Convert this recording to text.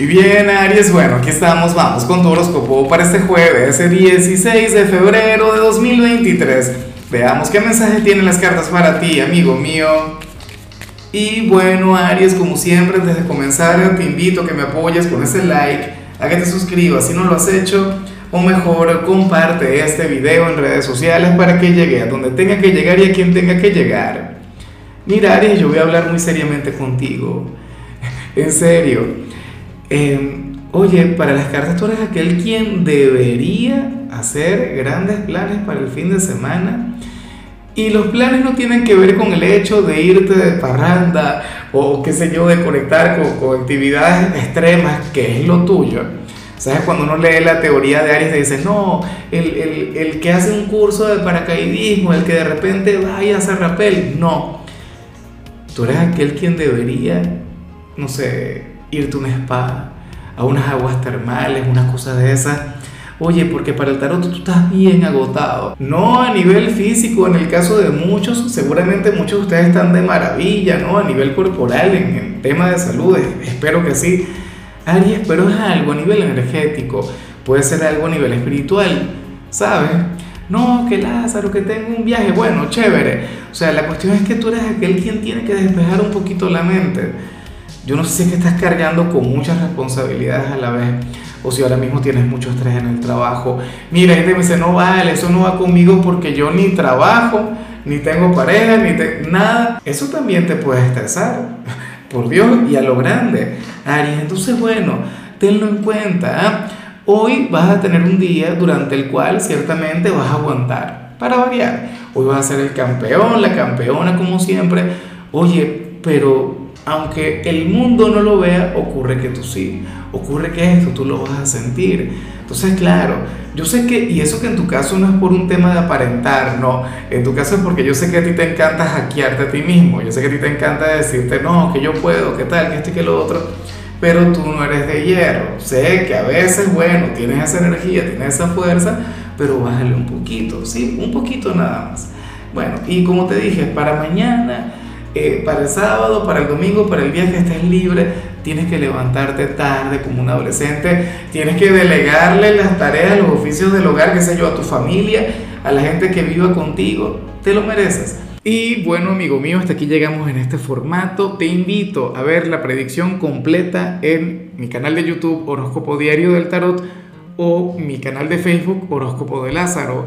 Y bien, Aries, bueno, aquí estamos, vamos con tu horóscopo para este jueves, ese 16 de febrero de 2023. Veamos qué mensaje tienen las cartas para ti, amigo mío. Y bueno, Aries, como siempre, antes de comenzar, te invito a que me apoyes con ese like, a que te suscribas si no lo has hecho, o mejor, comparte este video en redes sociales para que llegue a donde tenga que llegar y a quien tenga que llegar. Mira, Aries, yo voy a hablar muy seriamente contigo. en serio Em, oye, para las cartas tú eres aquel quien debería hacer grandes planes para el fin de semana. Y los planes no tienen que ver con el hecho de irte de parranda o qué sé yo, de conectar con, actividades extremas, que es lo tuyo. ¿Sabes? Cuando uno lee la teoría de Aries, te dice, no, el, el, el, que hace un curso de paracaidismo, el que de repente vaya a hacer rappel, no. Tú eres aquel quien debería, no sé, irte a un spa, a unas aguas termales, unas cosas de esas. Oye, porque para el tarot tú estás bien agotado. No a nivel físico, en el caso de muchos, seguramente muchos de ustedes están de maravilla, ¿no? A nivel corporal, en el tema de salud, espero que sí. Aries, pero es algo a nivel energético, puede ser algo a nivel espiritual, ¿sabes? No, que Lázaro, que tengo un viaje, bueno, chévere. O sea, la cuestión es que tú eres aquel quien tiene que despejar un poquito la mente yo no sé si es que estás cargando con muchas responsabilidades a la vez o si ahora mismo tienes mucho estrés en el trabajo. Mira, y te dice, no vale, eso no va conmigo porque yo ni trabajo, ni tengo pareja, ni nada. Eso también te puede estresar, por Dios, y a lo grande. Aries, entonces bueno, tenlo en cuenta. ¿ah? Hoy vas a tener un día durante el cual ciertamente vas a aguantar, para variar. Hoy vas a ser el campeón, la campeona como siempre. Oye, pero aunque el mundo no lo vea, ocurre que tú sí, ocurre que esto tú lo vas a sentir. Entonces, claro, yo sé que, y eso que en tu caso no es por un tema de aparentar, no, en tu caso es porque yo sé que a ti te encanta hackearte a ti mismo, yo sé que a ti te encanta decirte, no, que yo puedo, que tal, que esto y que lo otro, pero tú no eres de hierro. Sé que a veces, bueno, tienes esa energía, tienes esa fuerza, pero bájale un poquito, ¿sí? Un poquito nada más. Bueno, y como te dije, para mañana eh, para el sábado, para el domingo, para el viaje estés libre, tienes que levantarte tarde como un adolescente, tienes que delegarle las tareas, los oficios del hogar, qué sé yo, a tu familia, a la gente que viva contigo, te lo mereces. Y bueno, amigo mío, hasta aquí llegamos en este formato. Te invito a ver la predicción completa en mi canal de YouTube Horóscopo Diario del Tarot o mi canal de Facebook Horóscopo de Lázaro.